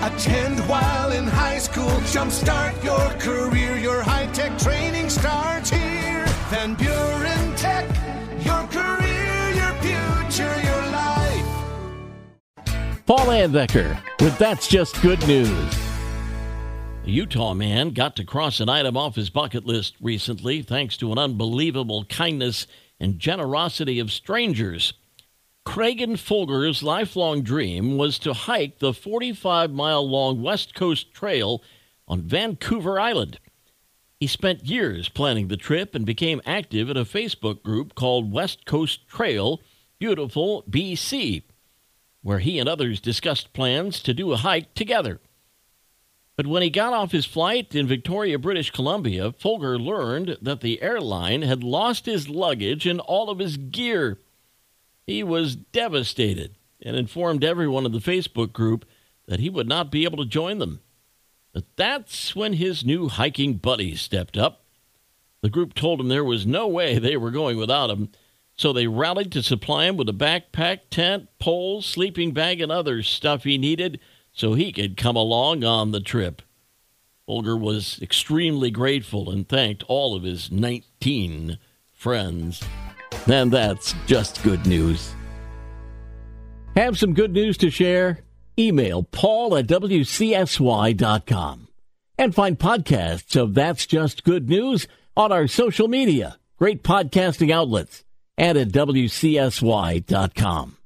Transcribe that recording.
Attend while in high school. Jumpstart your career. Your high tech training starts here. Van Buren Tech. Your career, your future, your life. Paul Layendecker with That's Just Good News. A Utah man got to cross an item off his bucket list recently thanks to an unbelievable kindness and generosity of strangers. Cragen Folger's lifelong dream was to hike the 45 mile long West Coast Trail on Vancouver Island. He spent years planning the trip and became active in a Facebook group called West Coast Trail Beautiful BC, where he and others discussed plans to do a hike together. But when he got off his flight in Victoria, British Columbia, Folger learned that the airline had lost his luggage and all of his gear. He was devastated and informed everyone in the Facebook group that he would not be able to join them. But that's when his new hiking buddies stepped up. The group told him there was no way they were going without him, so they rallied to supply him with a backpack, tent, poles, sleeping bag, and other stuff he needed so he could come along on the trip. Folger was extremely grateful and thanked all of his 19 friends. And that's just good news. Have some good news to share? Email paul at wcsy.com and find podcasts of That's Just Good News on our social media, great podcasting outlets, and at wcsy.com.